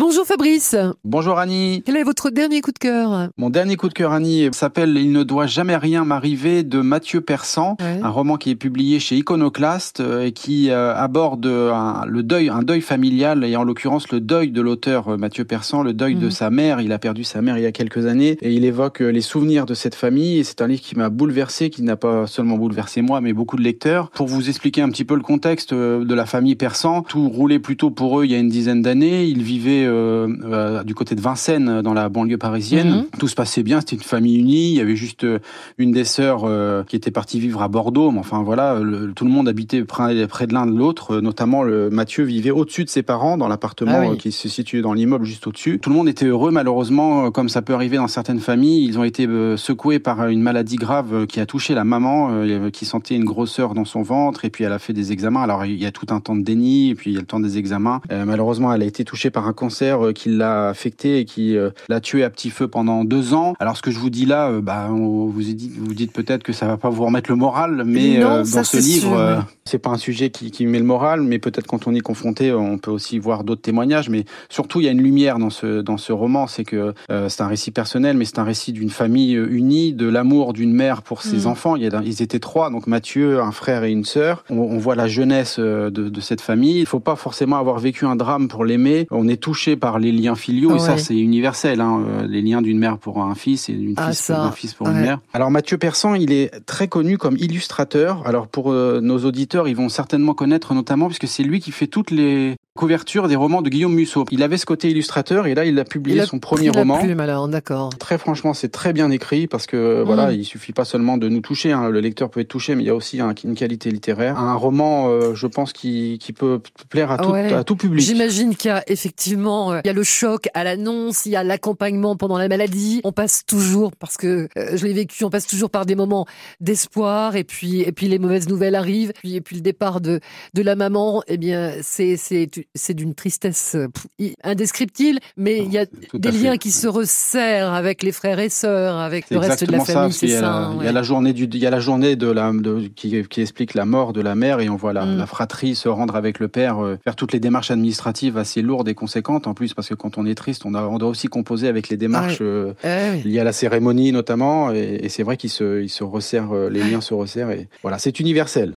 Bonjour Fabrice. Bonjour Annie. Quel est votre dernier coup de cœur? Mon dernier coup de cœur Annie s'appelle Il ne doit jamais rien m'arriver de Mathieu Persan, un roman qui est publié chez Iconoclast euh, et qui euh, aborde un, le deuil, un deuil familial et en l'occurrence le deuil de l'auteur euh, Mathieu Persan, le deuil de mhm. sa mère. Il a perdu sa mère il y a quelques années et il évoque les souvenirs de cette famille et c'est un livre qui m'a bouleversé, qui n'a pas seulement bouleversé moi mais beaucoup de lecteurs. Pour vous expliquer un petit peu le contexte de la famille Persan, tout roulait plutôt pour eux il y a une dizaine d'années. Ils vivaient euh, euh, du côté de Vincennes, dans la banlieue parisienne. Mhm. Tout se passait bien, c'était une famille unie. Il y avait juste euh, une des sœurs qui était partie vivre à Bordeaux. Mais enfin voilà, tout le monde habitait près, de l'un de l'autre. Notamment, le, Mathieu vivait au-dessus de ses parents dans l'appartement ah qui se situait dans l'immeuble juste au-dessus. Tout le monde était heureux, malheureusement, comme ça peut arriver dans certaines familles. Ils ont été secoués par une maladie grave qui a touché la maman, qui sentait une grosseur dans son ventre. Et puis elle a fait des examens. Alors il y a tout un temps de déni, et puis il y a le temps des examens. malheureusement, elle a été touchée par un cancer euh, qui l'a affecté et qui euh, l'a tué à petit feu pendant deux ans. Alors ce que je vous dis là, euh, bah, vous dites, vous dites peut-être que ça va pas vous remettre le moral, mais dans ce livre, c'est pas un sujet qui, qui, met le moral, mais peut-être quand on est confronté, on peut aussi voir d'autres témoignages. Mais surtout, il y a une lumière dans ce dans ce roman, c'est que c'est un récit personnel, mais c'est un récit d'une famille unie, de l'amour d'une mère pour ses mm. enfants. Il y a, ils étaient trois, donc Mathieu, un frère et une sœur. On, on voit la jeunesse de, de cette famille. Il faut pas forcément avoir vécu un drame pour l'aimer. On est touché par les liens filiaux, et ça c'est universel, hein, euh, les liens d'une mère pour un fils et d'une ah, fils d'un fils pour une mère. Alors Mathieu Persan, il est très connu comme illustrateur. Alors pour euh, nos auditeurs, ils vont certainement connaître notamment puisque c'est lui qui fait toutes les couverture des romans de Guillaume Musso. Il avait ce côté illustrateur et là il a publié son premier roman. Plume alors, d'accord. Très franchement, c'est très bien écrit parce que mm. voilà, il suffit pas seulement de nous toucher. Hein. le lecteur peut être touché, mais il y a aussi une qualité littéraire. Un roman, euh, je pense, qui, qui peut plaire à tout, à tout public. J'imagine qu'il y a effectivement, euh, il y a le choc à l'annonce, il y a l'accompagnement pendant la maladie. On passe toujours, parce que euh, je l'ai vécu, on passe toujours par des moments d'espoir et puis et puis les mauvaises nouvelles arrivent. Puis et puis le départ de de la maman, eh bien c'est c'est c'est d'une tristesse euh, indescriptible, mais il y a des liens qui se resserrent avec les frères et sœurs, avec le reste de la famille. Il y, a, il y a la journée du, il y a la journée de la, de, qui, qui, explique la mort de la mère et on voit la, mm. la, fratrie se rendre avec le père, euh, faire toutes les démarches administratives assez lourdes et conséquentes en plus parce que quand on est triste, on, a, on doit aussi composer avec les démarches euh, eh liées à la cérémonie notamment. Et, et c'est vrai qu'ils se, ils se resserrent, les liens se resserrent. Et voilà, c'est universel.